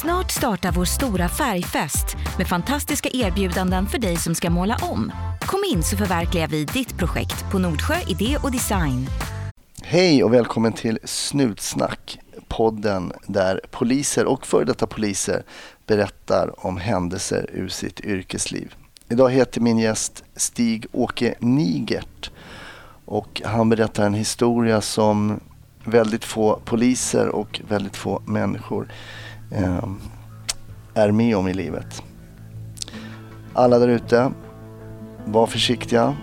Snart startar vår stora färgfest med fantastiska erbjudanden för dig som ska måla om. Kom in så förverkligar vi ditt projekt på Nordsjö Idé och Design. Hej och välkommen till Snutsnack, podden där poliser och före detta poliser berättar om händelser ur sitt yrkesliv. Idag heter min gäst Stig-Åke Nigert och han berättar en historia som väldigt få poliser och väldigt få människor eh, är med om i livet. Alla där ute, var försiktiga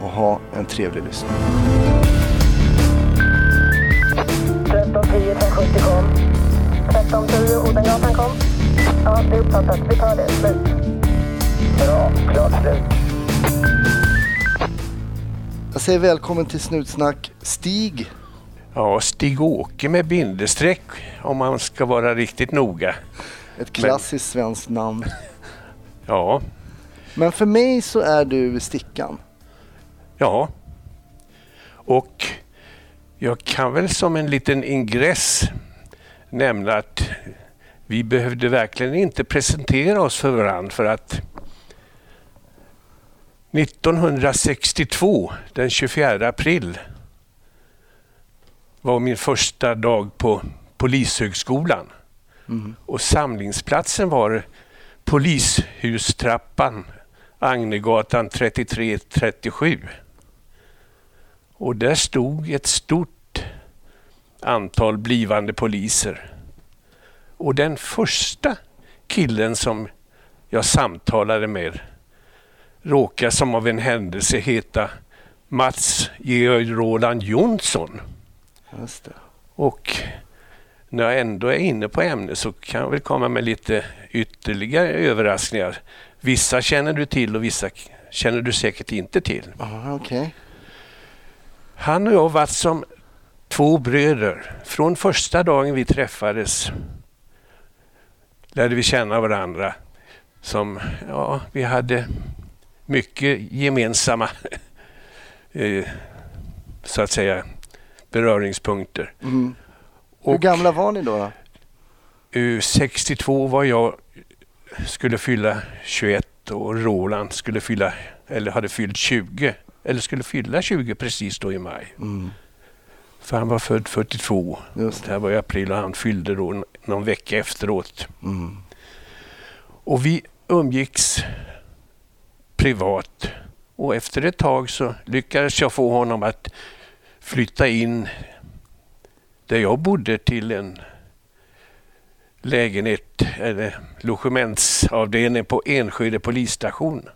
och ha en trevlig lyssning. 1310 570 kom. 1310 Odengatan kom. Ja, det är uppfattat. Vi tar det. Slut. Bra. Klart slut. Jag säger välkommen till Snutsnack Stig. Ja, Stig-Åke med bindestreck om man ska vara riktigt noga. Ett klassiskt svenskt namn. Ja, Men för mig så är du Stickan. ja. Och jag kan väl som en liten ingress nämna att vi behövde verkligen inte presentera oss för varandra för att 1962, den 24 april, var min första dag på Polishögskolan. Och samlingsplatsen var Polishustrappan, Agnegatan 3337. Och där stod ett stort antal blivande poliser. Och den första killen som jag samtalade med råkar som av en händelse heta Mats Georg Roland Jonsson. Just det. Och när jag ändå är inne på ämnet så kan jag väl komma med lite ytterligare överraskningar. Vissa känner du till och vissa känner du säkert inte till. Aha, okej. Han och jag har varit som två bröder. Från första dagen vi träffades lärde vi känna varandra. Som, ja, vi hade mycket gemensamma eh, så att säga beröringspunkter. Mm. Hur Och- gamla var ni då? då? Eh, 62 var jag, skulle fylla 21 och Roland skulle fylla, eller hade fyllt 20, eller skulle fylla 20 precis då i maj. Mm. För han var född 42. Just Det här var i april och han fyllde då någon vecka efteråt. Mm. Och vi umgicks privat. Och efter ett tag så lyckades jag få honom att flytta in där jag bodde till en lägenhet eller logementsavdelning på Enskede polisstation.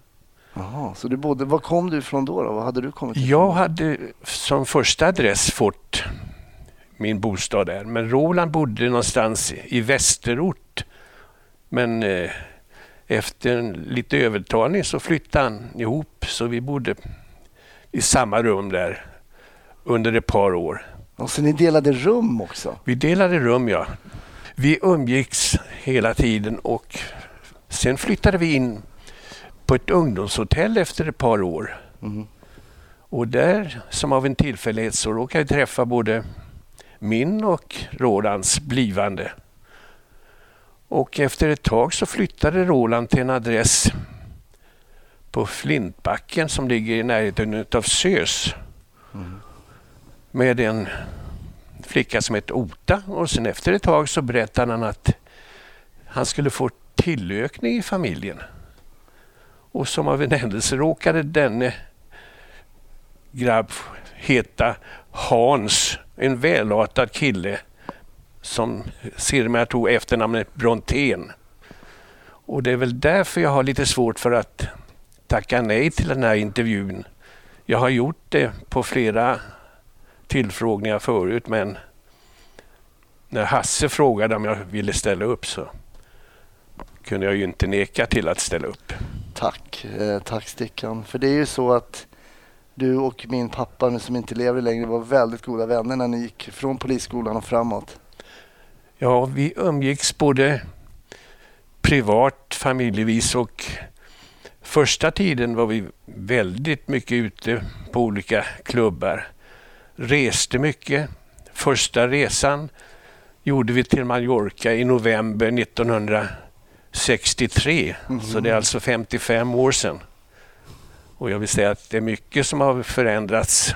Jaha, så du bodde, var kom du ifrån då? då? Vad hade du kommit ifrån? Jag hade som första adress fått min bostad där, men Roland bodde någonstans i Västerort. Men eh, efter en lite övertalning så flyttade han ihop, så vi bodde i samma rum där under ett par år. Och så ni delade rum också? Vi delade rum, ja. Vi umgicks hela tiden och sen flyttade vi in på ett ungdomshotell efter ett par år. Mm. Och där, som av en tillfällighet, så råkade jag träffa både min och Rolands blivande. Och efter ett tag så flyttade Roland till en adress på Flintbacken som ligger i närheten utav Sös. Med en flicka som hette Ota och sen efter ett tag så berättade han att han skulle få tillökning i familjen. Och som av en händelse råkade denne grabb heta Hans, en välartad kille som sedermera tog efternamnet Brontén. Och det är väl därför jag har lite svårt för att tacka nej till den här intervjun. Jag har gjort det på flera tillfrågningar förut men när Hasse frågade om jag ville ställa upp så kunde jag ju inte neka till att ställa upp. Tack, eh, tack Stickan. För det är ju så att du och min pappa nu som inte lever längre var väldigt goda vänner när ni gick från polisskolan och framåt. Ja, vi umgicks både privat, familjevis och första tiden var vi väldigt mycket ute på olika klubbar. Reste mycket. Första resan gjorde vi till Mallorca i november 1963. Mm. Så det är alltså 55 år sedan. Och jag vill säga att det är mycket som har förändrats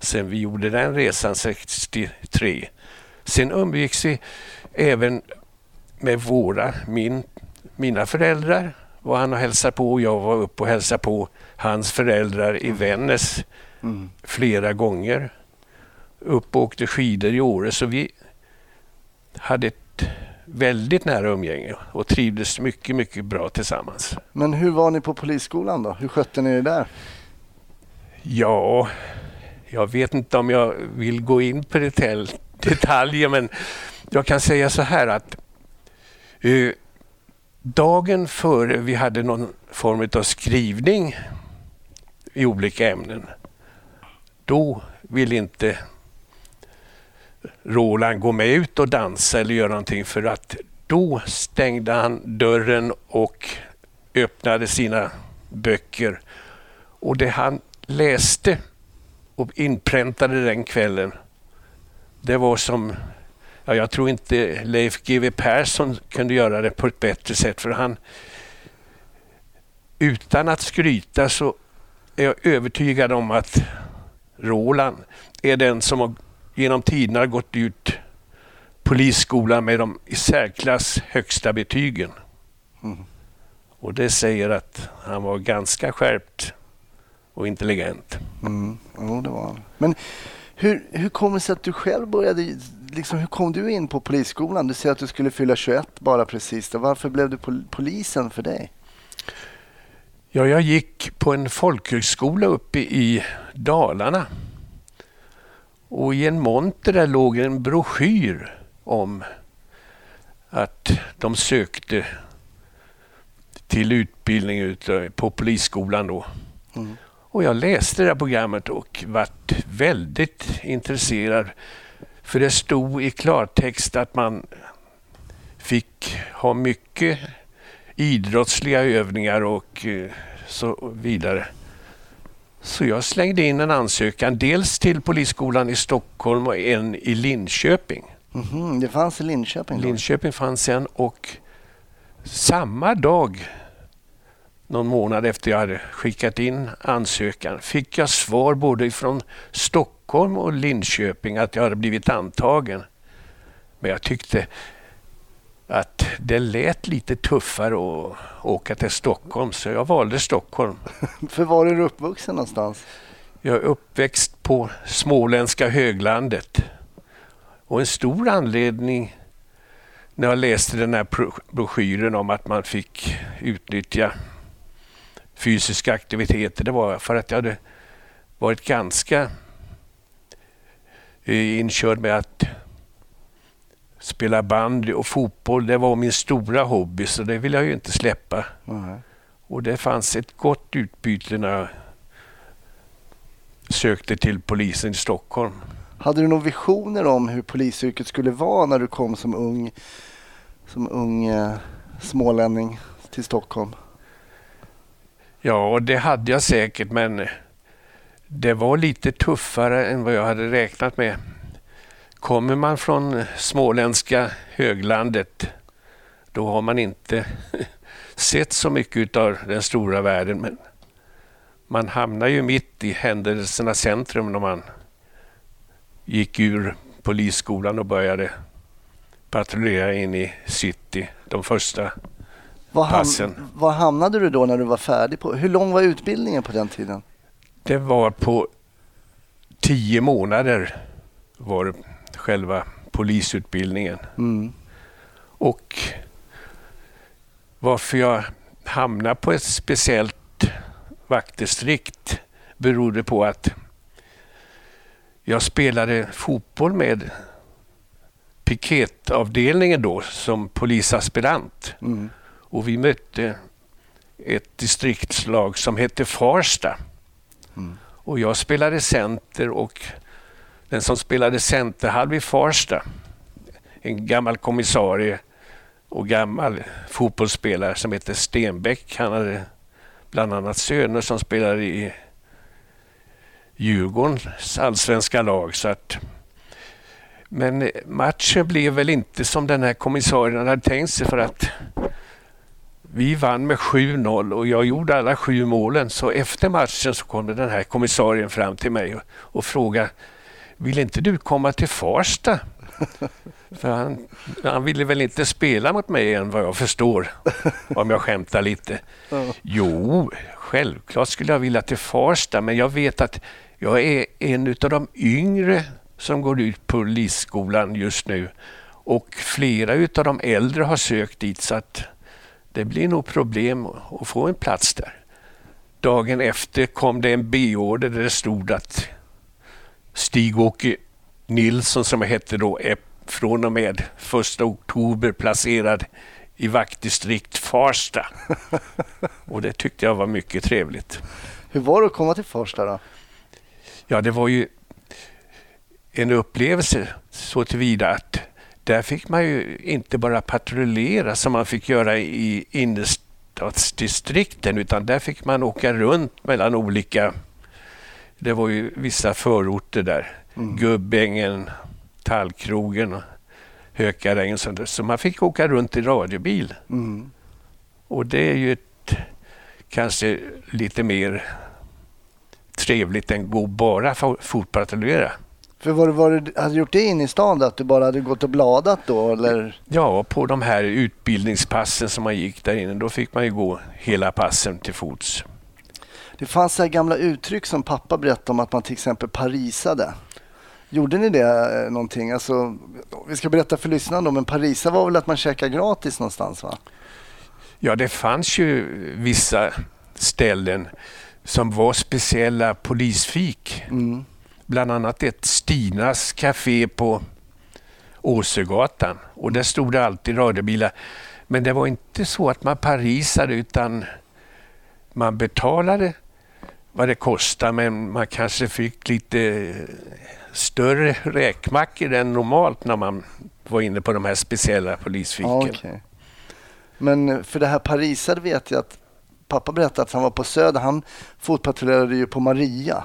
sen vi gjorde den resan 63. Sen umgicks vi även med våra, min, mina föräldrar var han och hälsade på och jag var uppe och hälsade på hans föräldrar i Vännäs mm. flera gånger. Upp och åkte skidor i Åre så vi hade ett väldigt nära umgänge och trivdes mycket, mycket bra tillsammans. Men hur var ni på polisskolan då? Hur skötte ni det där? Ja, jag vet inte om jag vill gå in på detaljer men jag kan säga så här att uh, dagen före vi hade någon form av skrivning i olika ämnen, då ville inte Roland gå med ut och dansa eller göra någonting för att då stängde han dörren och öppnade sina böcker. Och det han läste och inpräntade den kvällen, det var som ja, jag tror inte Leif GW Persson kunde göra det på ett bättre sätt för han utan att skryta så är jag övertygad om att Roland är den som har genom tiderna gått ut polisskolan med de i särklass högsta betygen. Mm. Och det säger att han var ganska skärpt och intelligent. Mm. Jo, det var han. Men hur, hur kommer det sig att du själv började, liksom, hur kom du in på polisskolan? Du säger att du skulle fylla 21 bara precis. Varför blev du pol polisen för dig? Ja, jag gick på en folkhögskola uppe i Dalarna. Och i en monter där låg en broschyr om att de sökte till utbildning på polisskolan då. Mm. Och jag läste det här programmet och vart väldigt intresserad. För det stod i klartext att man fick ha mycket idrottsliga övningar och eh, så vidare. Så jag slängde in en ansökan, dels till Polisskolan i Stockholm och en i Linköping. Mm -hmm, det fanns i Linköping? Då. Linköping fanns en och samma dag någon månad efter jag hade skickat in ansökan fick jag svar både från Stockholm och Linköping att jag hade blivit antagen. Men jag tyckte att det lät lite tuffare att åka till Stockholm så jag valde Stockholm. För var är du uppvuxen någonstans? Jag är uppväxt på småländska höglandet. Och en stor anledning när jag läste den här broschyren om att man fick utnyttja fysiska aktiviteter, det var för att jag hade varit ganska eh, inkörd med att spela bandy och fotboll. Det var min stora hobby så det vill jag ju inte släppa. Mm. Och det fanns ett gott utbyte när jag sökte till polisen i Stockholm. Hade du några visioner om hur polisyrket skulle vara när du kom som ung, som ung eh, smålänning till Stockholm? Ja, det hade jag säkert men det var lite tuffare än vad jag hade räknat med. Kommer man från småländska höglandet då har man inte sett så mycket av den stora världen. Men man hamnar ju mitt i händelsernas centrum när man gick ur polisskolan och började patrullera in i city de första var passen. var hamnade du då när du var färdig? På, hur lång var utbildningen på den tiden? Det var på tio månader var själva polisutbildningen. Mm. Och varför jag hamnade på ett speciellt vaktdistrikt berodde på att jag spelade fotboll med piketavdelningen då som polisaspirant. Mm. Och vi mötte ett distriktslag som hette Farsta. Mm. Och jag spelade center och den som spelade centerhalv i Farsta, en gammal kommissarie och gammal fotbollsspelare som hette Stenbeck. Han hade bland annat söner som spelade i Djurgårdens allsvenska lag. Så att Men matchen blev väl inte som den här kommissarien hade tänkt sig för att vi vann med 7-0 och jag gjorde alla sju målen. Så efter matchen så kom den här kommissarien fram till mig och, och frågade vill inte du komma till Farsta? För han, han ville väl inte spela mot mig än vad jag förstår, om jag skämtar lite. Jo, självklart skulle jag vilja till Farsta, men jag vet att jag är en av de yngre som går ut polisskolan just nu och flera av de äldre har sökt dit så att det blir nog problem att få en plats där. Dagen efter kom det en B-order där det stod att Stig-Åke Nilsson, som jag hette då, är från och med 1 oktober placerad i vaktdistrikt Farsta. Och det tyckte jag var mycket trevligt. Hur var det att komma till Farsta då? Ja, det var ju en upplevelse så tillvida att där fick man ju inte bara patrullera som man fick göra i innerstadsdistrikten utan där fick man åka runt mellan olika, det var ju vissa förorter där, mm. Gubbängen, Tallkrogen och Hökarängen. Så man fick åka runt i radiobil. Mm. Och det är ju ett, kanske lite mer trevligt än gå bara fotpatrullera. För var, var du hade gjort det in i stan att du bara hade gått och bladat då eller? Ja, på de här utbildningspassen som man gick där inne, då fick man ju gå hela passen till fots. Det fanns så gamla uttryck som pappa berättade om att man till exempel parisade. Gjorde ni det eh, någonting? Alltså, vi ska berätta för lyssnarna men Parisa var väl att man käkade gratis någonstans va? Ja, det fanns ju vissa ställen som var speciella polisfik. Mm. Bland annat ett Stinas café på Åsögatan och där stod det alltid radiobilar. Men det var inte så att man parisade utan man betalade vad det kostade men man kanske fick lite större räkmackor än normalt när man var inne på de här speciella polisfiken. okay. Men för det här parisade vet jag att pappa berättade att han var på Söder. Han fotpatrullerade ju på Maria.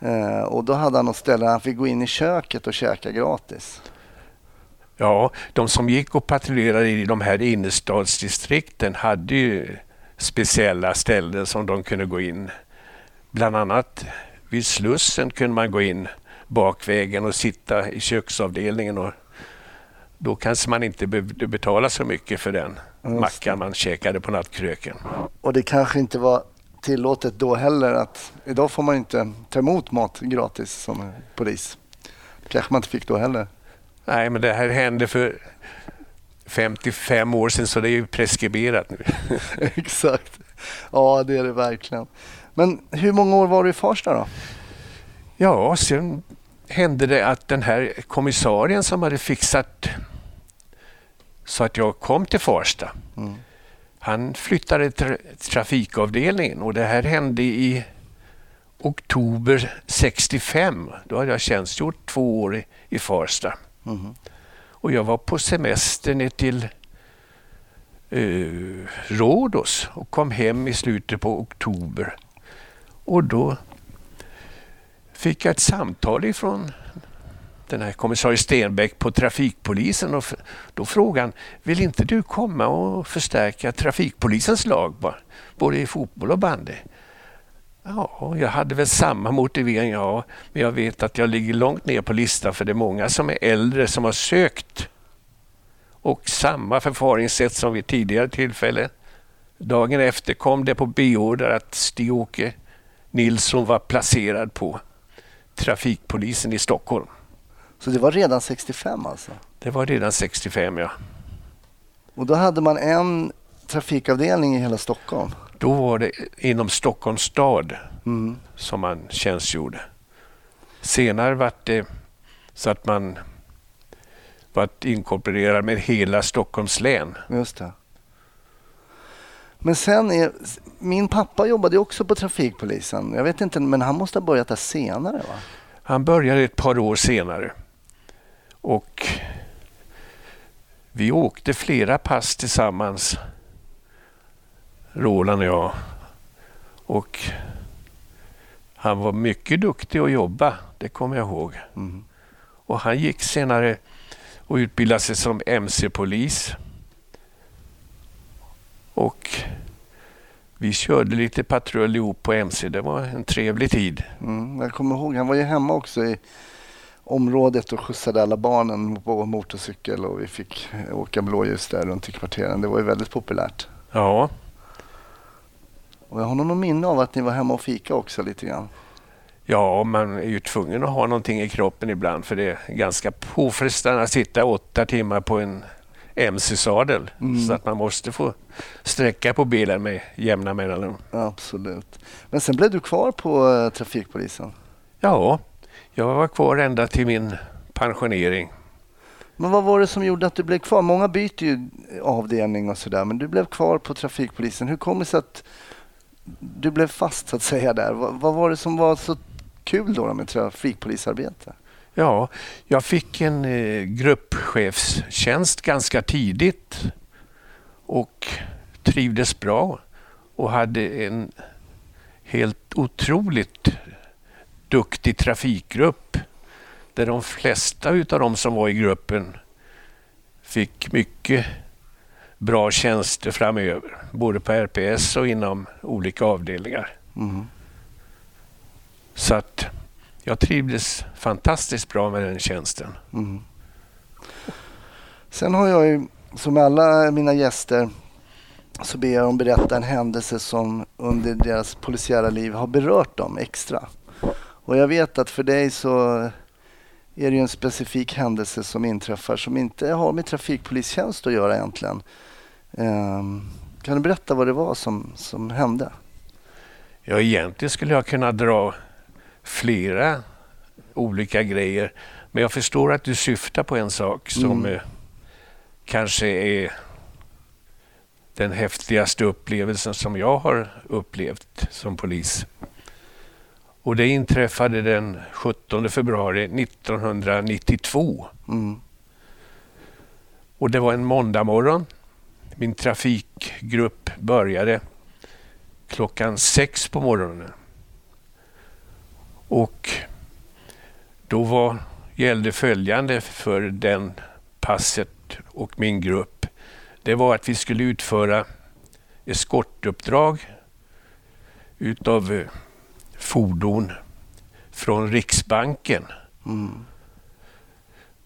Eh, och då hade han något ställe där han fick gå in i köket och käka gratis. Ja, de som gick och patrullerade i de här innerstadsdistrikten hade ju speciella ställen som de kunde gå in. Bland annat vid Slussen kunde man gå in bakvägen och sitta i köksavdelningen. Och då kanske man inte behövde betala så mycket för den mackan man käkade på nattkröken. Och det kanske inte var tillåtet då heller att idag får man inte ta emot mat gratis som polis. Det kanske man inte fick då heller. Nej, men det här hände för 55 år sedan så det är ju preskriberat nu. Exakt. Ja, det är det verkligen. Men hur många år var du i Farsta då? Ja, sen hände det att den här kommissarien som hade fixat så att jag kom till Farsta. Mm. Han flyttade till trafikavdelningen och det här hände i oktober 65. Då hade jag tjänstgjort två år i, i Farsta. Mm. Och jag var på semester ner till eh, Rhodos och kom hem i slutet på oktober. Och då fick jag ett samtal ifrån den här kommissarie Stenbeck på trafikpolisen och då frågade han, vill inte du komma och förstärka trafikpolisens lag både i fotboll och bandy? Ja, jag hade väl samma motivering, ja, men jag vet att jag ligger långt ner på listan för det är många som är äldre som har sökt. Och samma förfaringssätt som vid tidigare tillfälle. Dagen efter kom det på B-order att Stig-Åke Nilsson var placerad på trafikpolisen i Stockholm. Så det var redan 65 alltså? Det var redan 65 ja. Och då hade man en trafikavdelning i hela Stockholm? Då var det inom Stockholms stad mm. som man tjänstgjorde. Senare var det så att man var inkorporerad med hela Stockholms län. Just det. Men sen är, min pappa jobbade också på trafikpolisen. Jag vet inte, men han måste ha börjat där senare va? Han började ett par år senare. Och vi åkte flera pass tillsammans, Roland och jag. Och han var mycket duktig att jobba, det kommer jag ihåg. Mm. Och han gick senare och utbildade sig som MC-polis. Och vi körde lite patrull ihop på MC. Det var en trevlig tid. Mm, jag kommer ihåg, han var ju hemma också i området och skjutsade alla barnen på motorcykel och vi fick åka blåljus där runt i kvarteren. Det var ju väldigt populärt. Ja, Och jag har nog någon minne av att ni var hemma och fika också lite grann. ja man är ju tvungen att ha någonting i kroppen ibland för det är ganska påfrestande att sitta åtta timmar på en MC-sadel. Mm. Så att man måste få sträcka på bilen med jämna mellanrum. Absolut. Men sen blev du kvar på eh, trafikpolisen. Ja, jag var kvar ända till min pensionering. Men vad var det som gjorde att du blev kvar? Många byter ju avdelning och sådär, men du blev kvar på trafikpolisen. Hur kom det sig att du blev fast så att säga där? Vad, vad var det som var så kul då, med trafikpolisarbete? Ja, jag fick en eh, gruppchefstjänst ganska tidigt och trivdes bra och hade en helt otroligt duktig trafikgrupp där de flesta utav de som var i gruppen fick mycket bra tjänster framöver, både på RPS och inom olika avdelningar. Mm. Så att jag trivdes fantastiskt bra med den tjänsten. Mm. Sen har jag ju, som alla mina gäster, så ber jag dem berätta en händelse som under deras polisiära liv har berört dem extra. Och jag vet att för dig så är det ju en specifik händelse som inträffar som inte har med trafikpolistjänst att göra egentligen. Ehm, kan du berätta vad det var som, som hände? Ja, egentligen skulle jag kunna dra flera olika grejer. Men jag förstår att du syftar på en sak som Mm. eh, kanske är den häftigaste upplevelsen som jag har upplevt som polis. Och det inträffade den 17 februari 1992. Mm. Och det var en måndag morgon. Min trafikgrupp började klockan sex på morgonen. Och då var, gällde följande för den passet och min grupp. Det var att vi skulle utföra eskortuppdrag utav eh, fordon från Riksbanken Mm.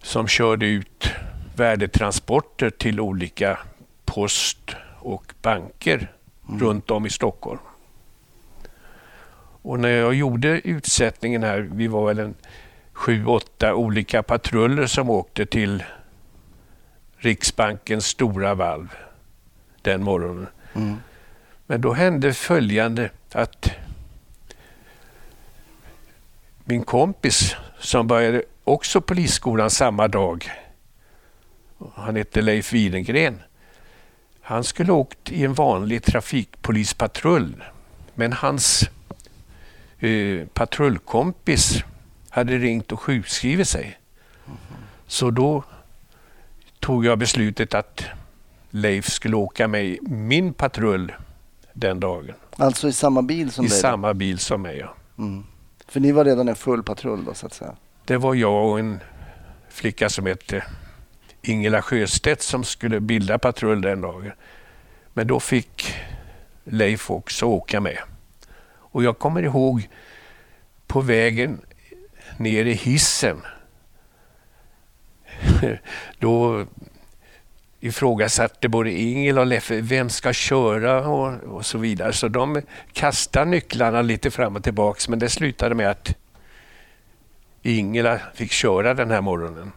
som körde ut värdetransporter till olika post och banker runt om i Stockholm. Och när jag gjorde utsättningen här, vi var väl en sju, åtta olika patruller som åkte till Riksbankens stora valv den morgonen. Mm. Men då hände följande att min kompis som började också polisskolan samma dag, han hette Leif Widengren, han skulle åkt i en vanlig trafikpolispatrull. Men hans eh, patrullkompis hade ringt och sjukskrivit sig. Så då tog jag beslutet att Leif skulle åka med i min patrull den dagen. Alltså i samma bil som I dig? då? samma bil som mig. Ja. Mm. För ni var redan en full patrull då så att säga? Det var jag och en flicka som hette Ingela Sjöstedt som skulle bilda patrull den dagen. Men då fick Leif också åka med. Och jag kommer ihåg på vägen ner i hissen. Då ifrågasatte både Ingela och Leffe vem ska köra och, och så vidare. Så de kastade nycklarna lite fram och tillbaks men det slutade med att Ingela fick köra den här morgonen.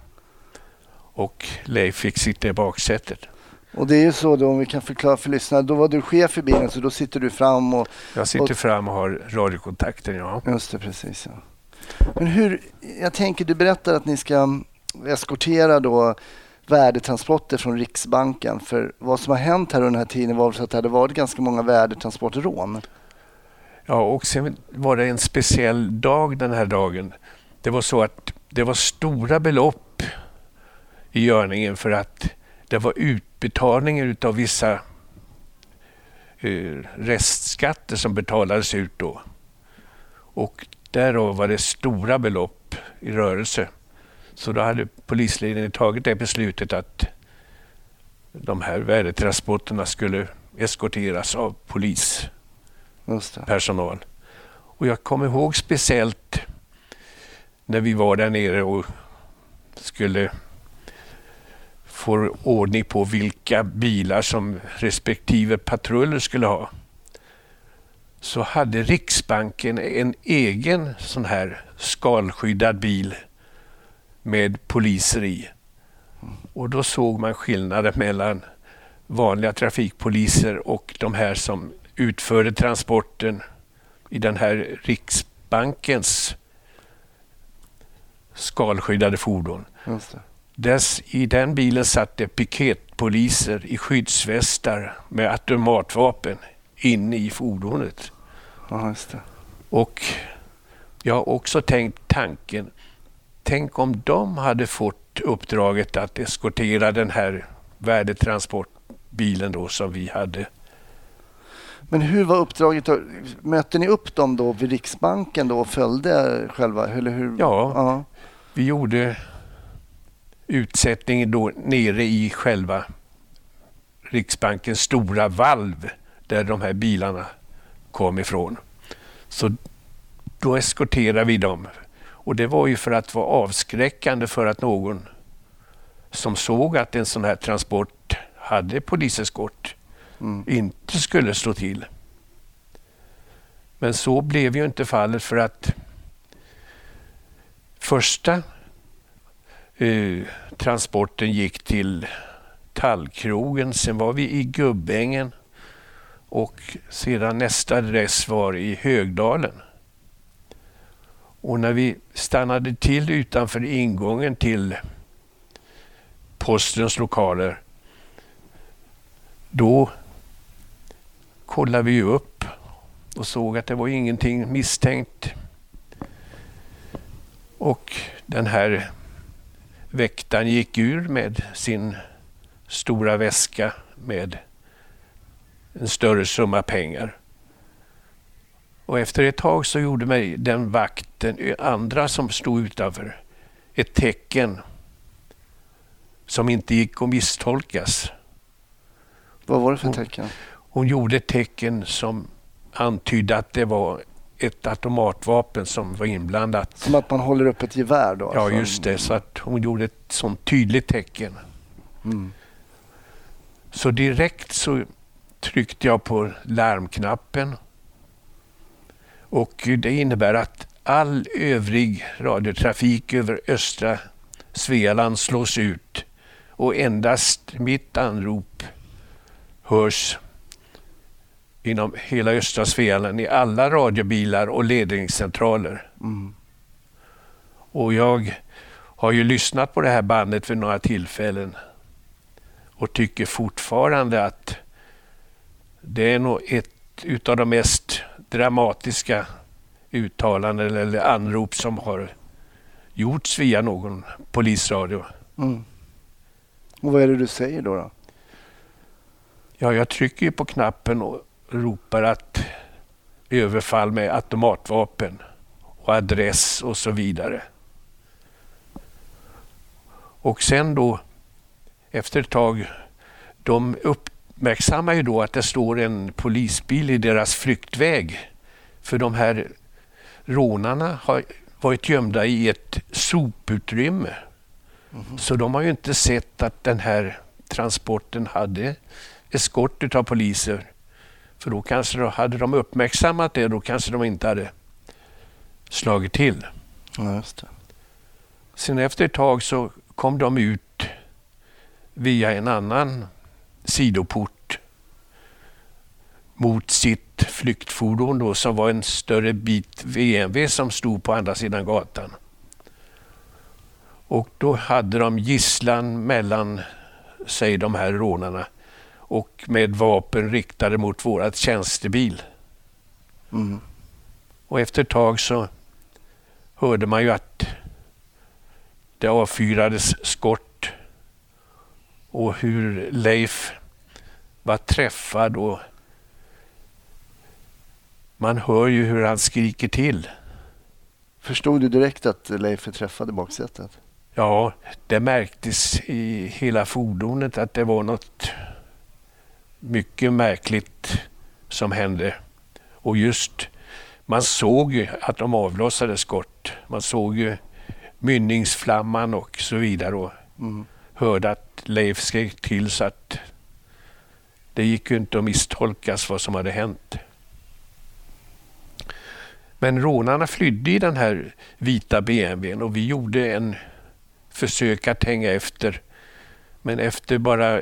Och Leif fick sitta i baksätet. Och det är ju så då, om vi kan förklara för lyssnarna, då var du chef i bilen så då sitter du fram och... Jag sitter Och- fram och har radiokontakten, ja. Just det, precis ja. Men hur, jag tänker, du berättar att ni ska eskortera då värdetransporter från Riksbanken. För vad som har hänt här under den här tiden var så att det hade varit ganska många värdetransportrån. Ja, och sen var det en speciell dag den här dagen. Det var så att det var stora belopp i görningen för att det var utbetalningar utav vissa eh, restskatter som betalades ut då. Och därav var det stora belopp i rörelse. Så då hade polisledningen tagit det beslutet att de här värdetransporterna skulle eskorteras av polispersonal. Och jag kommer ihåg speciellt när vi var där nere och skulle får ordning på vilka bilar som respektive patruller skulle ha. Så hade Riksbanken en egen sån här skalskyddad bil med poliser i. Och då såg man skillnaden mellan vanliga trafikpoliser och de här som utförde transporten i den här Riksbankens skalskyddade fordon. Dess, I den bilen satt det piketpoliser i skyddsvästar med automatvapen inne i fordonet. Ja, och jag har också tänkt tanken, tänk om de hade fått uppdraget att eskortera den här värdetransportbilen då som vi hade. Men hur var uppdraget? Mötte ni upp dem då vid Riksbanken då och följde själva? Eller hur? Ja, ja, vi gjorde utsättningen då nere i själva Riksbankens stora valv där de här bilarna kom ifrån. Så då eskorterade vi dem. Och det var ju för att vara avskräckande för att någon som såg att en sån här transport hade poliseskort mm. inte skulle slå till. Men så blev ju inte fallet för att första Eh, transporten gick till Tallkrogen, sen var vi i Gubbängen och sedan nästa adress var i Högdalen. Och när vi stannade till utanför ingången till postens lokaler, då kollade vi upp och såg att det var ingenting misstänkt. Och den här väktaren gick ur med sin stora väska med en större summa pengar. Och efter ett tag så gjorde mig den vakten, andra som stod utanför, ett tecken som inte gick att misstolkas. Vad var det för tecken? Hon gjorde ett tecken som antydde att det var ett automatvapen som var inblandat. Som att man håller upp ett gevär då? Ja, just det. Så att hon gjorde ett sånt tydligt tecken. Mm. Så direkt så tryckte jag på larmknappen. Och det innebär att all övrig radiotrafik över östra Svealand slås ut och endast mitt anrop hörs inom hela östra Svealand i alla radiobilar och ledningscentraler. Mm. Och jag har ju lyssnat på det här bandet vid några tillfällen och tycker fortfarande att det är nog ett utav de mest dramatiska uttalanden eller anrop som har gjorts via någon polisradio. Mm. Och vad är det du säger då? då? Ja, jag trycker ju på knappen och ropar att överfall med automatvapen och adress och så vidare. Och sen då efter ett tag, de uppmärksammar ju då att det står en polisbil i deras flyktväg. För de här rånarna har varit gömda i ett soputrymme. Mm. Så de har ju inte sett att den här transporten hade eskort av poliser. För då kanske då hade de uppmärksammat det, då kanske de inte hade slagit till. Ja. Sen efter ett tag så kom de ut via en annan sidoport mot sitt flyktfordon då, som var en större bit VMV som stod på andra sidan gatan. Och då hade de gisslan mellan sig, de här rånarna, och med vapen riktade mot vårat tjänstebil. Mm. Och efter ett tag så hörde man ju att det avfyrades skott och hur Leif var träffad och man hör ju hur han skriker till. Förstod du direkt att Leif är träffad i baksätet? Ja, det märktes i hela fordonet att det var något mycket märkligt som hände. Och just, man såg ju att de avlossade skott. Man såg ju mynningsflamman och så vidare. Och mm. hörde att Leif skrek till så att det gick ju inte att misstolkas vad som hade hänt. Men rånarna flydde i den här vita BMWn och vi gjorde en försök att hänga efter. Men efter bara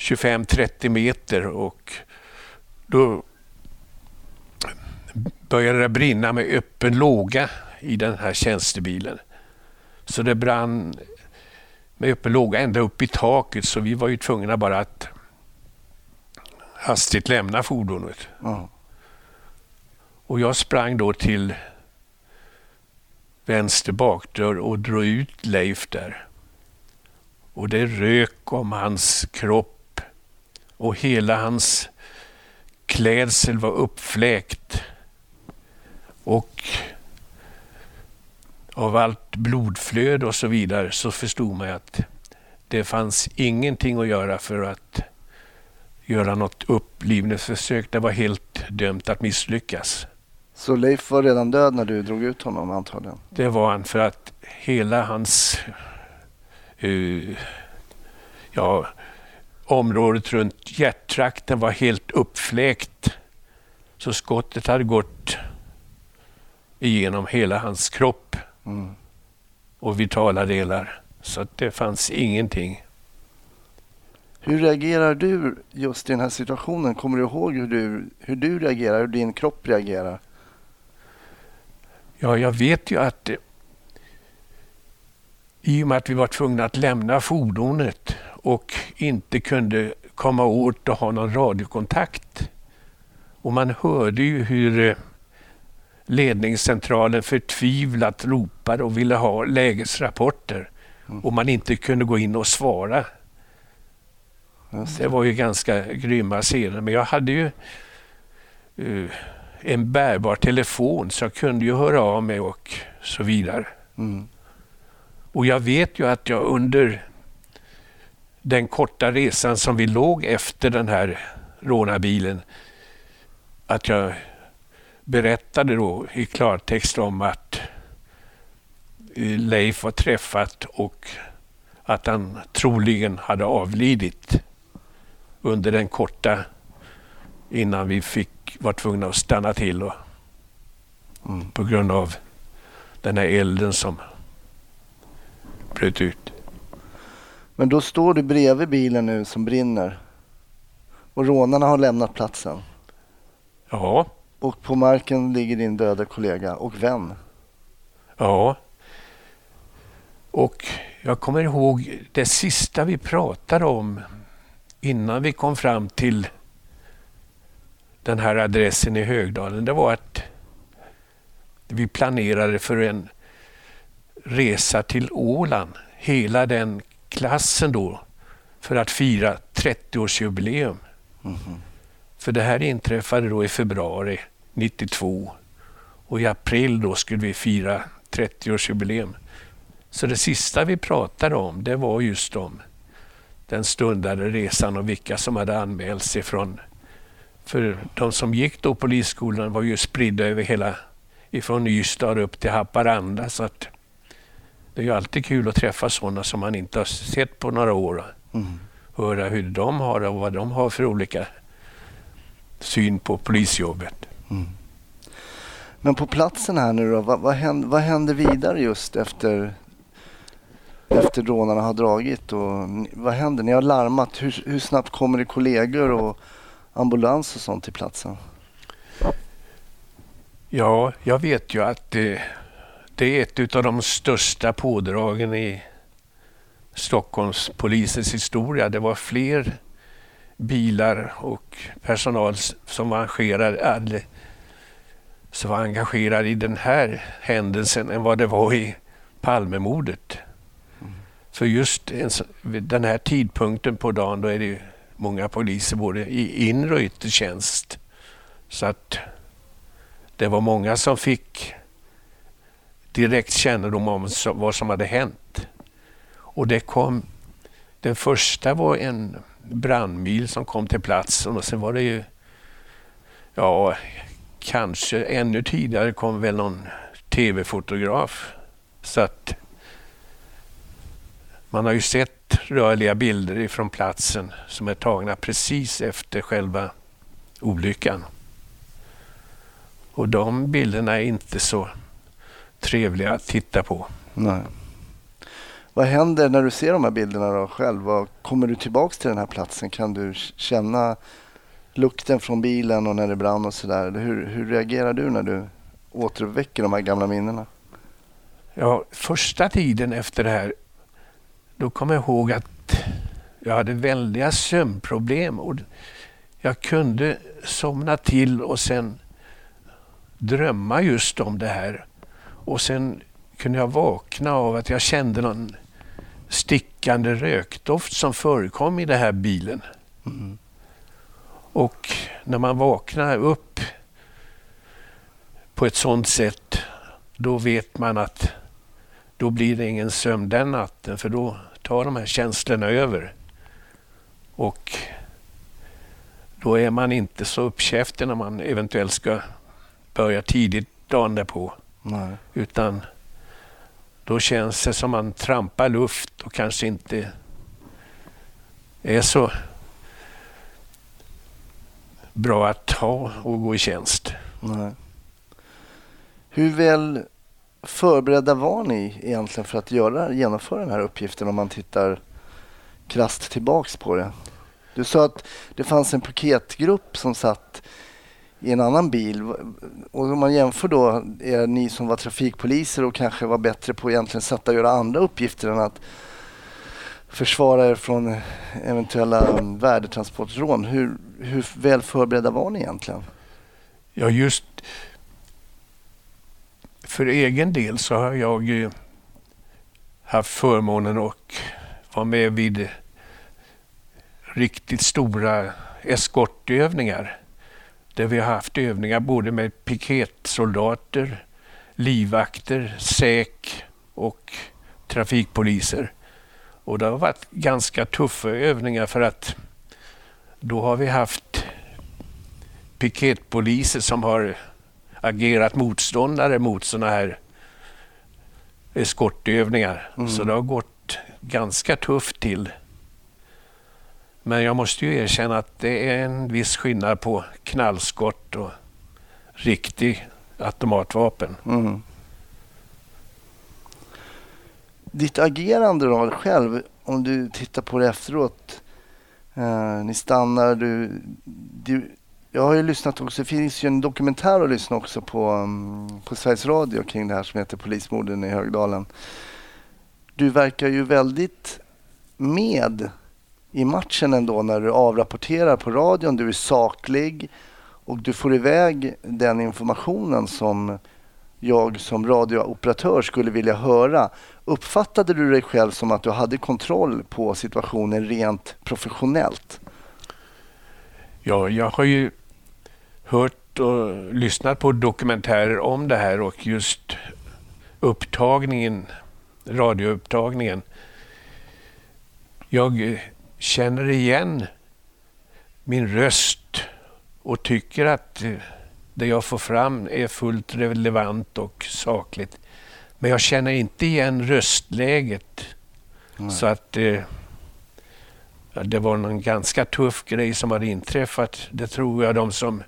25-30 meter och då började det brinna med öppen låga i den här tjänstebilen. Så det brann med öppen låga ända upp i taket så vi var ju tvungna bara att hastigt lämna fordonet. Mm. Och jag sprang då till vänster bakdörr och drog ut Leif där. Och det rök om hans kropp och hela hans klädsel var uppfläkt. Och av allt blodflöde och så vidare så förstod man att det fanns ingenting att göra för att göra något upplivningsförsök. Det var helt dömt att misslyckas. Så Leif var redan död när du drog ut honom antagligen? Det var han för att hela hans uh, ja, området runt hjärttrakten var helt uppfläkt. Så skottet hade gått igenom hela hans kropp mm. och vitala delar. Så att det fanns ingenting. Hur reagerar du just i den här situationen? Kommer du ihåg hur du, hur du reagerar, hur din kropp reagerar? Ja, jag vet ju att i och med att vi var tvungna att lämna fordonet och inte kunde komma åt och ha någon radiokontakt. Och man hörde ju hur eh, ledningscentralen förtvivlat ropade och ville ha lägesrapporter mm. och man inte kunde gå in och svara. Det var ju ganska grymma scener, men jag hade ju uh, en bärbar telefon så jag kunde ju höra av mig och så vidare. Mm. Och jag vet ju att jag under den korta resan som vi låg efter den här rånarbilen, att jag berättade då i klartext om att eh, Leif var träffat och att han troligen hade avlidit under den korta innan vi fick, var tvungna att stanna till och, mm. på grund av den här elden som bröt ut. Men då står du bredvid bilen nu som brinner och rånarna har lämnat platsen. Ja. Och på marken ligger din döda kollega och vän. Ja. Och jag kommer ihåg det sista vi pratade om innan vi kom fram till den här adressen i Högdalen, det var att vi planerade för en resa till Åland, hela den klassen då, för att fira 30-årsjubileum. Mm. För det här inträffade då i februari 92 och i april då skulle vi fira 30-årsjubileum. Så det sista vi pratade om, det var just om den stundade resan och vilka som hade anmält sig från... För de som gick då polisskolan var ju spridda över hela, ifrån Ystad upp till Haparanda. Så att det är ju alltid kul att träffa sådana som man inte har sett på några år. Mm. Höra hur de har och vad de har för olika syn på polisjobbet. Mm. Men på platsen här nu då, vad, vad, händer, vad händer vidare just efter efter rånarna har dragit? Och, vad händer? Ni har larmat. Hur, hur snabbt kommer det kollegor och ambulans och sånt till platsen? Ja, jag vet ju att det, det är ett av de största pådragen i Stockholmspolisens historia. Det var fler bilar och personal som var engagerade, som var engagerade i den här händelsen än vad det var i Palmemordet. För just den här tidpunkten på dagen då är det många poliser både i inre och yttre tjänst. Så att det var många som fick direkt kännedom om vad som hade hänt. Och det kom, den första var en brandbil som kom till platsen och sen var det ju, ja, kanske ännu tidigare kom väl någon tv-fotograf. Så att man har ju sett rörliga bilder ifrån platsen som är tagna precis efter själva olyckan. Och de bilderna är inte så trevliga att titta på. Nej. Vad händer när du ser de här bilderna då själv? Kommer du tillbaks till den här platsen? Kan du känna lukten från bilen och när det brann och sådär? Hur, hur reagerar du när du återuppväcker de här gamla minnena? Ja, första tiden efter det här, då kom jag ihåg att jag hade väldiga sömnproblem och jag kunde somna till och sen drömma just om det här. Och sen kunde jag vakna av att jag kände någon stickande rökdoft som förekom i den här bilen. Mm. Och när man vaknar upp på ett sådant sätt, då vet man att då blir det ingen sömn den natten, för då tar de här känslorna över. Och då är man inte så uppkäftig när man eventuellt ska börja tidigt dagen därpå. Nej. Utan då känns det som man trampar luft och kanske inte är så bra att ta och gå i tjänst. Nej. Hur väl förberedda var ni egentligen för att göra, genomföra den här uppgiften om man tittar krast tillbaks på det? Du sa att det fanns en paketgrupp som satt i en annan bil. Och om man jämför då er ni som var trafikpoliser och kanske var bättre på egentligen sätta att göra andra uppgifter än att försvara er från eventuella värdetransportrån. Hur, hur väl förberedda var ni egentligen? Ja, just för egen del så har jag haft förmånen att vara med vid riktigt stora eskortövningar där vi har haft övningar både med piketsoldater, livvakter, säk och trafikpoliser. Och det har varit ganska tuffa övningar för att då har vi haft piketpoliser som har agerat motståndare mot sådana här eskortövningar. Mm. Så det har gått ganska tufft till. Men jag måste ju erkänna att det är en viss skillnad på knallskott och riktig automatvapen. Mm. Ditt agerande då själv, om du tittar på det efteråt. Eh, ni stannar, du, du, jag har ju lyssnat också, det finns ju en dokumentär att lyssna också på, um, på Sveriges Radio kring det här som heter Polismorden i Högdalen. Du verkar ju väldigt med i matchen ändå när du avrapporterar på radion. Du är saklig och du får iväg den informationen som jag som radiooperatör skulle vilja höra. Uppfattade du dig själv som att du hade kontroll på situationen rent professionellt? Ja, jag har ju hört och lyssnat på dokumentärer om det här och just upptagningen, radioupptagningen. Jag känner igen min röst och tycker att eh, det jag får fram är fullt relevant och sakligt. Men jag känner inte igen röstläget. Nej. Så att eh, det var någon ganska tuff grej som hade inträffat. Det tror jag de som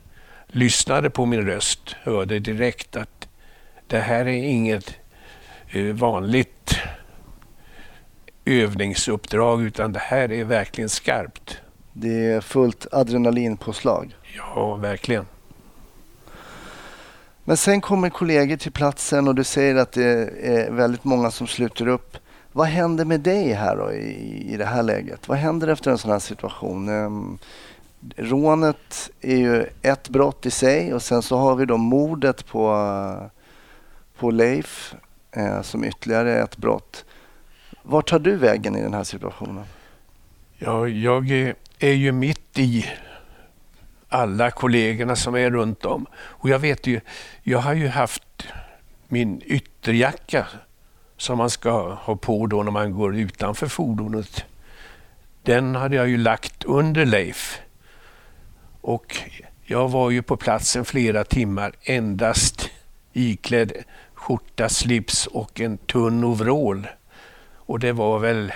lyssnade på min röst hörde direkt att det här är inget eh, vanligt övningsuppdrag utan det här är verkligen skarpt. Det är fullt adrenalinpåslag. Ja, verkligen. Men sen kommer kollegor till platsen och du säger att det är väldigt många som sluter upp. Vad händer med dig här då i, i det här läget? Vad händer efter en sån här situation? Um, rånet är ju ett brott i sig och sen så har vi då mordet på, på Leif eh, som ytterligare ett brott. Var tar du vägen i den här situationen? Ja, jag är ju mitt i alla kollegorna som är runt om. Och jag vet ju, jag har ju haft min ytterjacka som man ska ha på då när man går utanför fordonet. Den hade jag ju lagt under Leif. Och jag var ju på platsen flera timmar endast iklädd skjorta, slips och en tunn overall. Och det var väl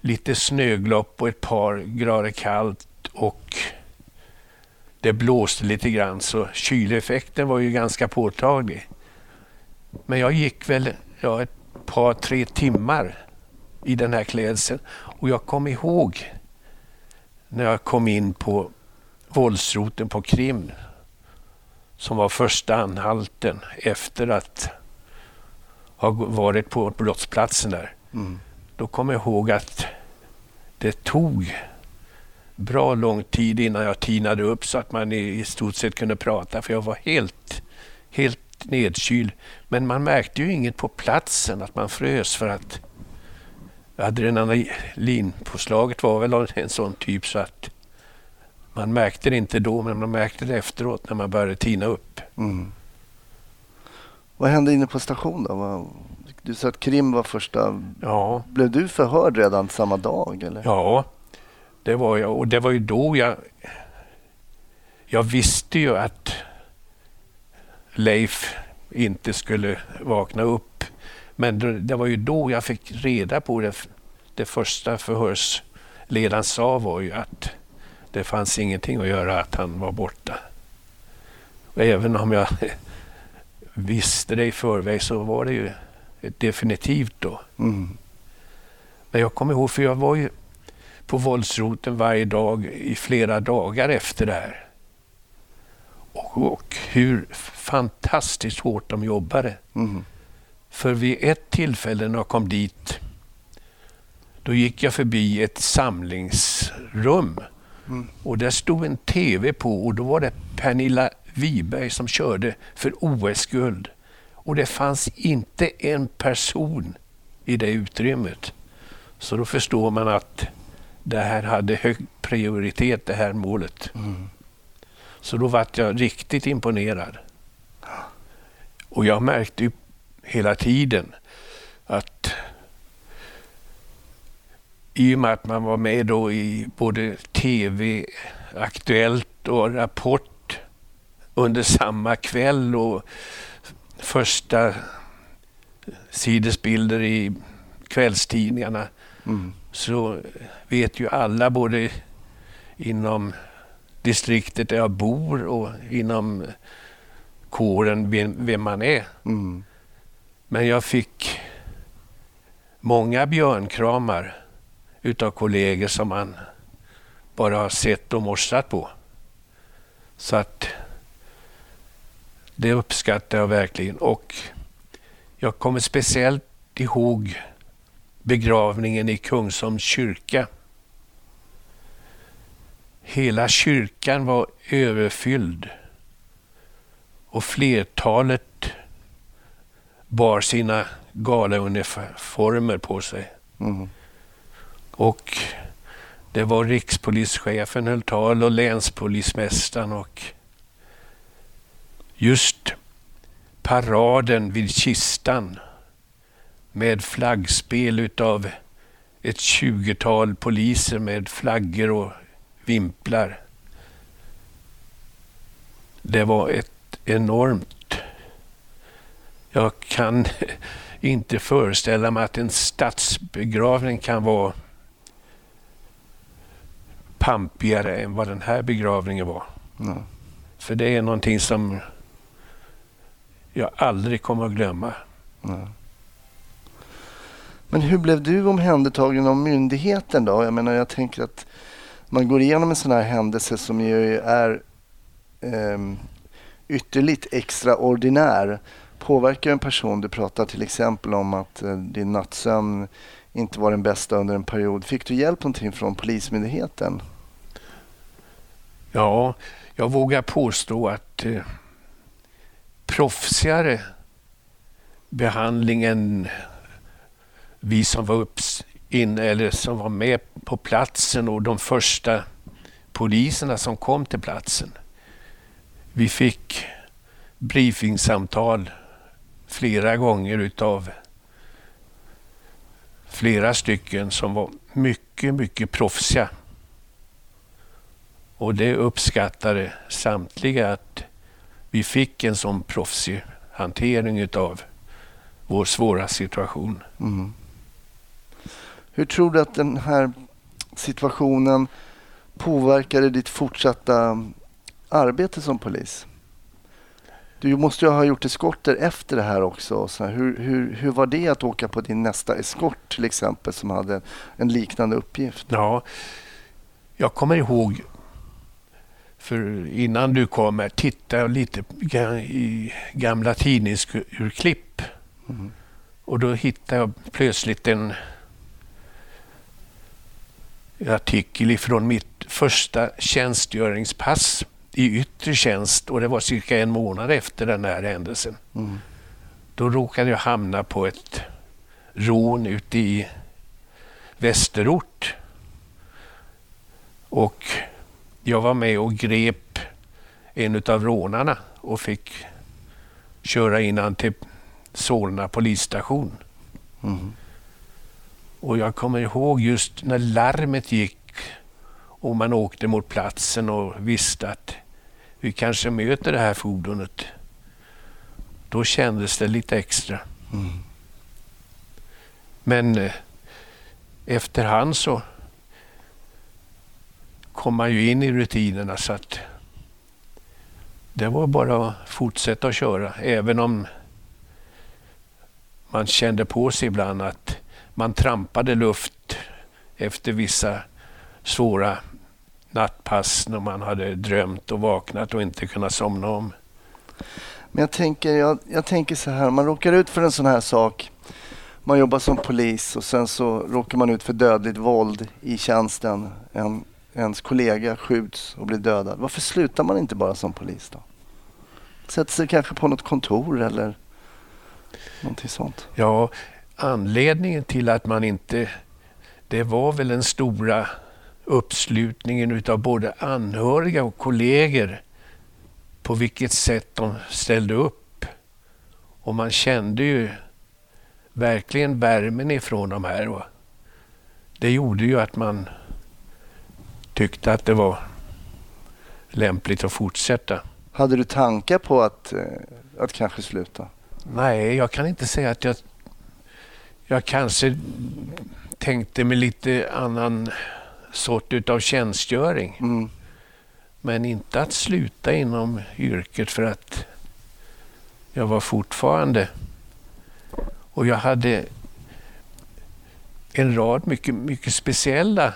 lite snöglopp och ett par grader kallt och det blåste lite grann så kyleffekten var ju ganska påtaglig. Men jag gick väl ja, ett par, tre timmar i den här klädseln och jag kom ihåg när jag kom in på våldsroten på Krim som var första anhalten efter att ha varit på brottsplatsen där. Mm. Då kom jag ihåg att det tog bra lång tid innan jag tinade upp så att man i stort sett kunde prata för jag var helt, helt nedkyld. Men man märkte ju inget på platsen att man frös för att adrenalinpåslaget var väl en sån typ så att man märkte det inte då men man märkte det efteråt när man började tina upp. Mm. Vad hände inne på stationen? Du sa att krim var första... Ja. Blev du förhörd redan samma dag? Eller? Ja, det var jag. Och det var ju då jag... Jag visste ju att Leif inte skulle vakna upp. Men det var ju då jag fick reda på det. Det första förhörsledaren sa var ju att det fanns ingenting att göra att han var borta. Och även om jag visste det i förväg så var det ju definitivt då. Mm. Men jag kommer ihåg, för jag var ju på våldsroten varje dag i flera dagar efter det här. Och, och hur fantastiskt hårt de jobbade. Mm. För vid ett tillfälle när jag kom dit, då gick jag förbi ett samlingsrum. Mm. Och där stod en TV på och då var det Pernilla Wiberg som körde för OS-guld. Och det fanns inte en person i det utrymmet. Så då förstår man att det här hade hög prioritet, det här målet. Mm. Så då var jag riktigt imponerad. Och jag märkte ju hela tiden att i och med att man var med då i både TV, Aktuellt och Rapport under samma kväll och första sidesbilder i kvällstidningarna mm. så vet ju alla både inom distriktet där jag bor och inom kåren vem, vem man är. Mm. Men jag fick många björnkramar utav kollegor som man bara har sett och morsat på. Så att det uppskattar jag verkligen. Och jag kommer speciellt ihåg begravningen i Kungsholms kyrka. Hela kyrkan var överfylld och flertalet bar sina galauniformer på sig. Mm. Och det var rikspolischefen höll tal och länspolismästaren och just paraden vid kistan med flaggspel utav ett tjugotal poliser med flaggor och vimplar. Det var ett enormt... Jag kan inte föreställa mig att en statsbegravning kan vara pampigare än vad den här begravningen var. Mm. För det är någonting som jag aldrig kommer att glömma. Mm. Men hur blev du omhändertagen av myndigheten då? Jag menar, jag tänker att man går igenom en sån här händelse som ju är eh, ytterligt extraordinär. Påverkar en person, du pratar till exempel om att eh, din nattsömn inte var den bästa under en period. Fick du hjälp någonting från Polismyndigheten? Ja, jag vågar påstå att eh, proffsigare behandling än vi som var in, eller som var med på platsen och de första poliserna som kom till platsen. Vi fick briefingsamtal flera gånger utav flera stycken som var mycket, mycket proffsiga. Och det uppskattade samtliga att vi fick en sån proffsig hantering utav vår svåra situation. Mm. Hur tror du att den här situationen påverkade ditt fortsatta arbete som polis? Du måste ju ha gjort eskorter efter det här också. Så hur, hur, hur var det att åka på din nästa eskort till exempel som hade en liknande uppgift? Ja, jag kommer ihåg för innan du kom här tittade jag lite i gamla tidningsurklipp. Mm. Och då hittade jag plötsligt en artikel ifrån mitt första tjänstgöringspass i yttre tjänst och det var cirka en månad efter den här händelsen. Mm. Då råkade jag hamna på ett rån ute i Västerort. Och jag var med och grep en av rånarna och fick köra in han till Solna polisstation. Mm. Och jag kommer ihåg just när larmet gick och man åkte mot platsen och visste att vi kanske möter det här fordonet. Då kändes det lite extra. Mm. Men eh, efterhand så kom man ju in i rutinerna så att det var bara att fortsätta att köra även om man kände på sig ibland att man trampade luft efter vissa svåra nattpass när man hade drömt och vaknat och inte kunnat somna om. Men jag tänker, jag, jag tänker så här, man råkar ut för en sån här sak. Man jobbar som polis och sen så råkar man ut för dödligt våld i tjänsten. En, ens kollega skjuts och blir dödad. Varför slutar man inte bara som polis då? Sätter sig kanske på något kontor eller någonting sånt. Ja, anledningen till att man inte... Det var väl den stora uppslutningen utav både anhöriga och kollegor på vilket sätt de ställde upp. Och man kände ju verkligen värmen ifrån de här. Och det gjorde ju att man tyckte att det var lämpligt att fortsätta. Hade du tankar på att, eh, att kanske sluta? Nej, jag kan inte säga att jag... Jag kanske tänkte med lite annan sort av tjänstgöring. Mm. Men inte att sluta inom yrket för att jag var fortfarande... Och jag hade en rad mycket, mycket speciella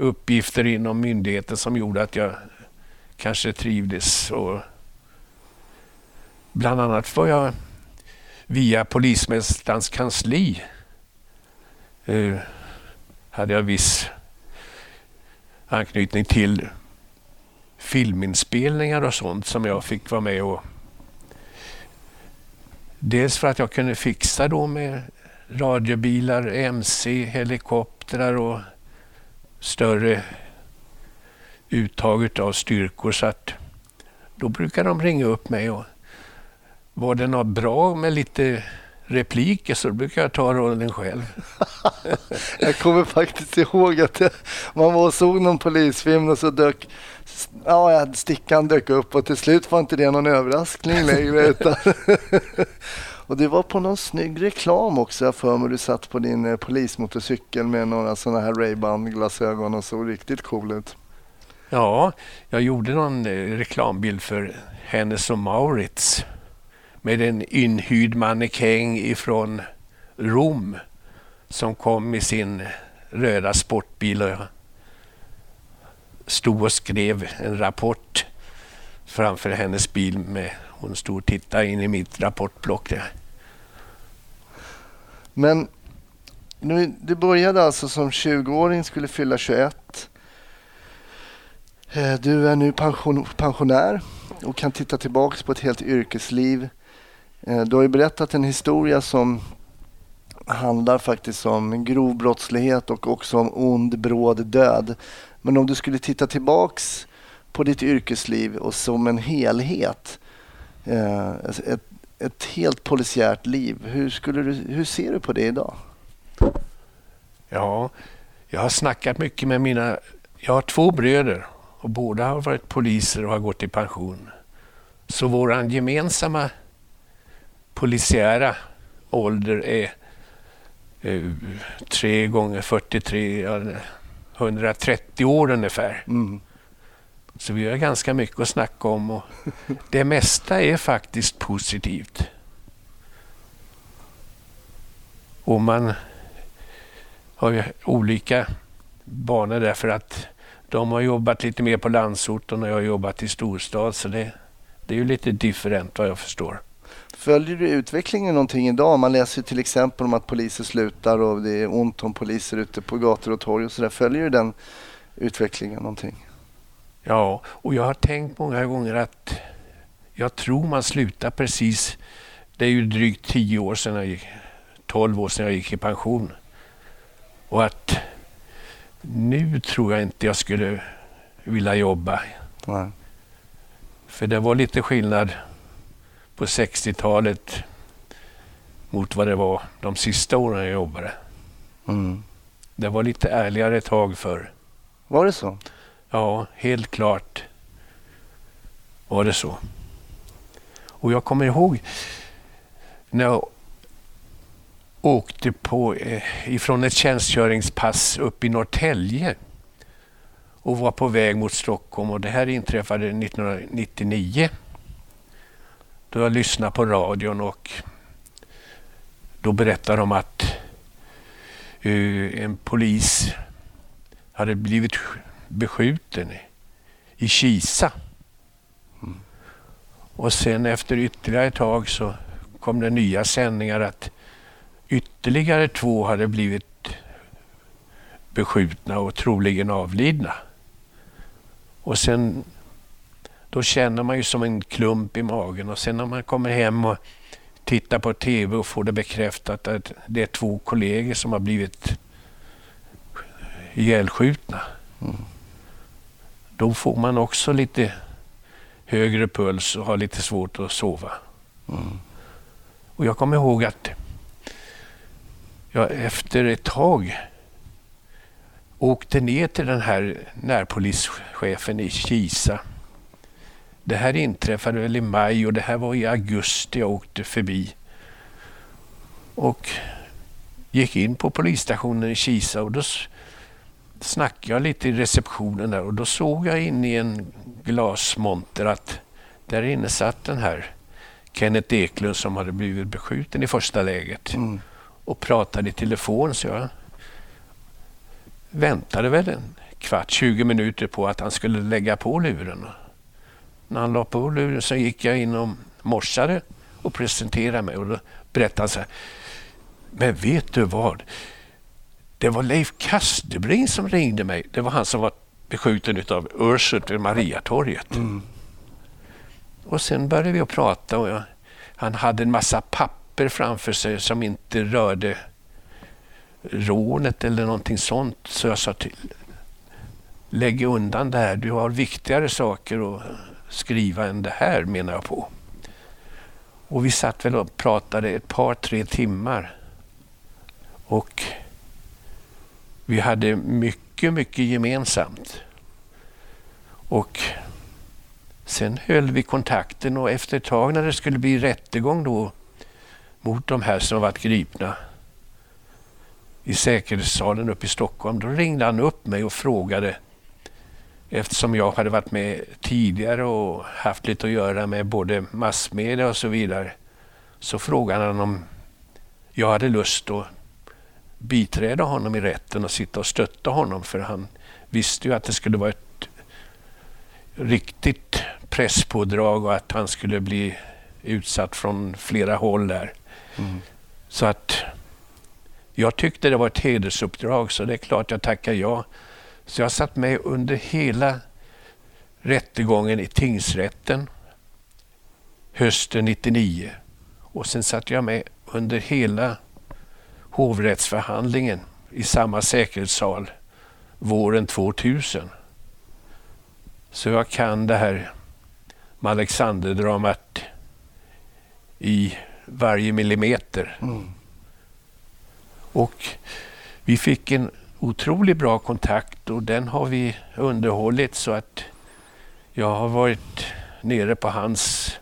uppgifter inom myndigheten som gjorde att jag kanske trivdes. Och bland annat var jag via polismästarens kansli eh, hade jag viss anknytning till filminspelningar och sånt som jag fick vara med och Dels för att jag kunde fixa då med radiobilar, MC, helikoptrar och större uttag av styrkor så att då brukar de ringa upp mig och var det något bra med lite repliker så brukar jag ta rollen själv. jag kommer faktiskt ihåg att man var och såg någon polisfilm och så dök ja, stickan dök upp och till slut var inte det någon överraskning längre. Utan och det var på någon snygg reklam också jag för mig. Du satt på din eh, polismotorcykel med några sådana här Ray-Ban glasögon och såg riktigt cool ut. Ja, jag gjorde någon eh, reklambild för Hennes och Maurits med en inhyrd mannekäng ifrån Rom som kom i sin röda sportbil och stod och skrev en rapport framför hennes bil. med Hon stod och tittade in i mitt rapportblock. Där. Men nu, du började alltså som 20-åring, skulle fylla 21. Eh, du är nu pension, pensionär och kan titta tillbaka på ett helt yrkesliv eh, du har ju berättat en historia som handlar faktiskt om grov brottslighet och också om ond, bråd död. Men om du skulle titta tillbaks på ditt yrkesliv och som en helhet. Eh, ett, ett helt polisiärt liv. Hur, skulle du, hur ser du på det idag? Ja, jag har snackat mycket med mina... Jag har två bröder och båda har varit poliser och har gått i pension. Så vår gemensamma polisiära ålder är eh, 3 gånger 43, ja, 130 år ungefär. Mm. Så vi har ganska mycket att snacka om och det mesta är faktiskt positivt. Och man har ju olika banor därför att de har jobbat lite mer på landsorten och jag har jobbat i storstad så det, det är ju lite different vad jag förstår. Följer du utvecklingen någonting idag? Man läser till exempel om att poliser slutar och det är ont om poliser ute på gator och torg och sådär. Följer du den utvecklingen någonting? Ja, och jag har tänkt många gånger att jag tror man slutar precis, det är ju drygt tio år sedan jag gick, 12 år sedan jag gick i pension. Och att nu tror jag inte jag skulle vilja jobba. Nej. För det var lite skillnad på 60-talet mot vad det var de sista åren jag jobbade. Mm. Det var lite ärligare tag för. Var det så? Ja, helt klart var det så. Och jag kommer ihåg när jag åkte på, eh, ifrån ett tjänstgöringspass upp i Norrtälje och var på väg mot Stockholm och det här inträffade 1999. Då jag lyssnade på radion och då berättade de att uh, en polis hade blivit beskjuten i Kisa. Mm. Och sen efter ytterligare ett tag så kom det nya sändningar att ytterligare två hade blivit beskjutna och troligen avlidna. Och sen då känner man ju som en klump i magen och sen när man kommer hem och tittar på TV och får det bekräftat att det är två kollegor som har blivit ihjälskjutna. Mm. Då får man också lite högre puls och har lite svårt att sova. Mm. Och jag kommer ihåg att jag efter ett tag åkte ner till den här närpolischefen i Kisa. Det här inträffade väl i maj och det här var i augusti jag åkte förbi. Och gick in på polisstationen i Kisa och då snackade jag lite i receptionen där och då såg jag in i en glasmonter att där inne satt den här Kenneth Eklund som hade blivit beskjuten i första läget mm. och pratade i telefon så jag väntade väl en kvart, 20 minuter på att han skulle lägga på luren. När han la på luren så gick jag in och morsade och presenterade mig och då berättade han så här. Men vet du vad? Det var Leif Kasterbring som ringde mig. Det var han som var beskjuten av Ursut vid Mariatorget. Mm. Och sen började vi att prata och jag, han hade en massa papper framför sig som inte rörde rånet eller någonting sånt. Så jag sa till lägg undan det här. Du har viktigare saker att skriva än det här menar jag på. Och vi satt väl och pratade ett par, tre timmar. Och vi hade mycket, mycket gemensamt. Och sen höll vi kontakten och efter ett tag när det skulle bli rättegång då mot de här som varit gripna i säkerhetssalen uppe i Stockholm, då ringde han upp mig och frågade eftersom jag hade varit med tidigare och haft lite att göra med både massmedia och så vidare, så frågade han om jag hade lust att biträda honom i rätten och sitta och stötta honom för han visste ju att det skulle vara ett riktigt presspådrag och att han skulle bli utsatt från flera håll där. Mm. Så att jag tyckte det var ett hedersuppdrag så det är klart jag tackar ja. Så jag satt med under hela rättegången i tingsrätten hösten 99 och sen satt jag med under hela hovrättsförhandlingen i samma säkerhetssal våren 2000. Så jag kan det här med Alexanderdramat i varje millimeter. Och vi fick en otroligt bra kontakt och den har vi underhållit så att jag har varit nere på hans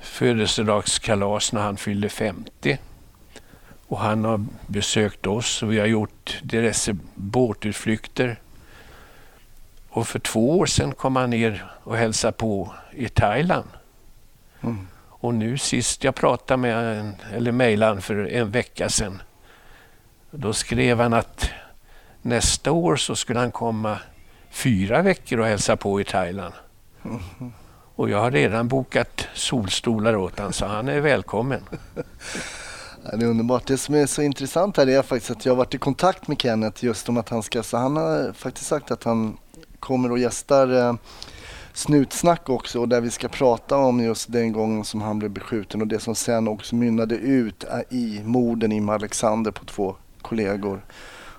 födelsedagskalas när han fyllde 50. Och han har besökt oss och vi har gjort diverse båtutflykter. Och för två år sedan kom han ner och hälsade på i Thailand. Mm. Och nu sist jag pratade med en, eller mejlade för en vecka sedan. Då skrev han att nästa år så skulle han komma fyra veckor och hälsa på i Thailand. Och jag har redan bokat solstolar åt honom så han är välkommen. Ja, det är underbart. Det som är så intressant här är faktiskt att jag har varit i kontakt med Kenneth just om att han ska, så han har faktiskt sagt att han kommer och gästar eh, Snutsnack också och där vi ska prata om just den gången som han blev beskjuten och det som sen också mynnade ut eh, i morden i Alexander på två kollegor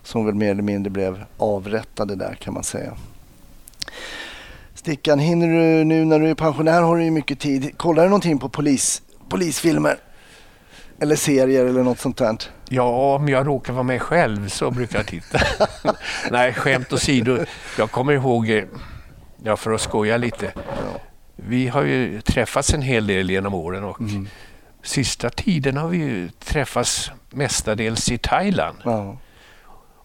som väl mer eller mindre blev avrättade där kan man säga. Stickan, hinner du nu när du är pensionär har du ju mycket tid. Kollar du någonting på polis, polisfilmer? Eller serier eller något sånt där? Ja, om jag råkar vara med själv så brukar jag titta. Nej, skämt åsido. Jag kommer ihåg, eh, ja för att skoja lite. Vi har ju träffats en hel del genom åren och sista tiden har vi ju träffats mestadels i Thailand. Ja.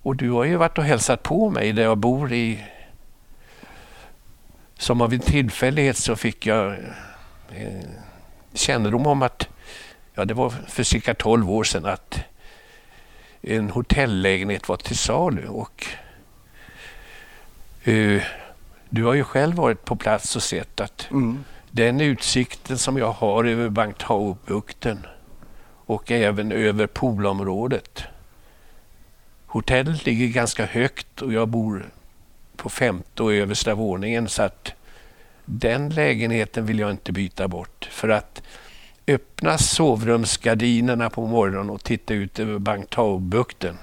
Och du har ju varit och hälsat på mig där jag bor i... Som av en tillfällighet så fick jag eh, kännedom om att, ja det var för cirka 12 år sedan, att en hotellägenhet var till salu. Och eh, du har ju själv varit på plats och sett att Mm. den utsikten som jag har över Bangtao-bukten och även över poolområdet. Hotellet ligger ganska högt och jag bor på femte och översta våningen så att den lägenheten vill jag inte byta bort. För att öppna sovrumsgardinerna på morgonen och titta ut över Bangtao-bukten.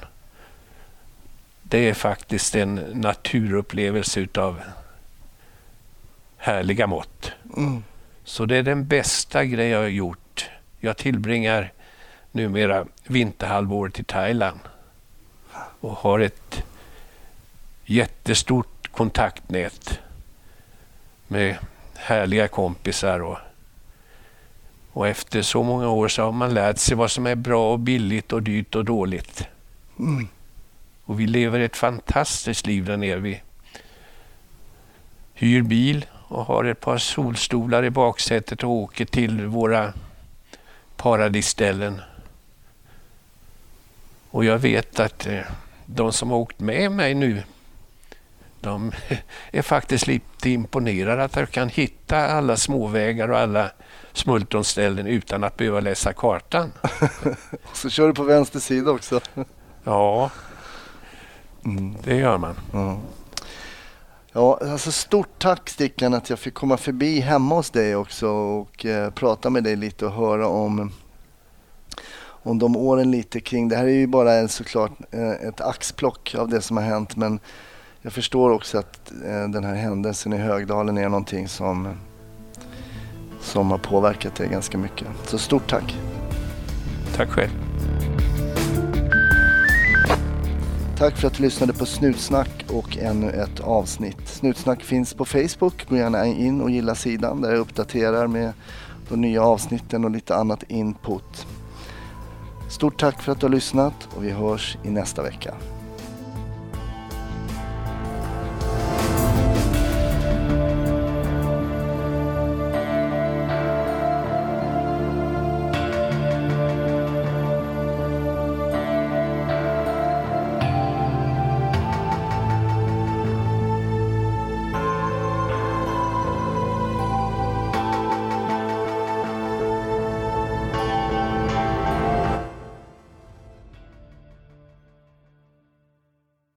Det är faktiskt en naturupplevelse utav härliga mått. Mm. Så det är den bästa grej jag har gjort. Jag tillbringar numera vinterhalvåret i Thailand och har ett jättestort kontaktnät med härliga kompisar. Och, och efter så många år så har man lärt sig vad som är bra och billigt och dyrt och dåligt. Mm. Och vi lever ett fantastiskt liv där nere. Vi hyr bil och har ett par solstolar i baksätet och åker till våra paradisställen. Och jag vet att eh, de som har åkt med mig nu, de är faktiskt lite imponerade att jag kan hitta alla småvägar och alla smultronställen utan att behöva läsa kartan. Och så kör du på vänster sida också. Ja, Mm. det gör man. Ja. Ja, alltså stort tack Stickan att jag fick komma förbi hemma hos dig också och eh, prata med dig lite och höra om, om de åren lite kring. Det här är ju bara en, såklart eh, ett axplock av det som har hänt men jag förstår också att eh, den här händelsen i Högdalen är någonting som, som har påverkat dig ganska mycket. Så stort tack! Tack själv. Tack för att du lyssnade på Snutsnack och ännu ett avsnitt. Snutsnack finns på Facebook. Gå gärna in och gilla sidan där jag uppdaterar med de nya avsnitten och lite annat input. Stort tack för att du har lyssnat och vi hörs i nästa vecka.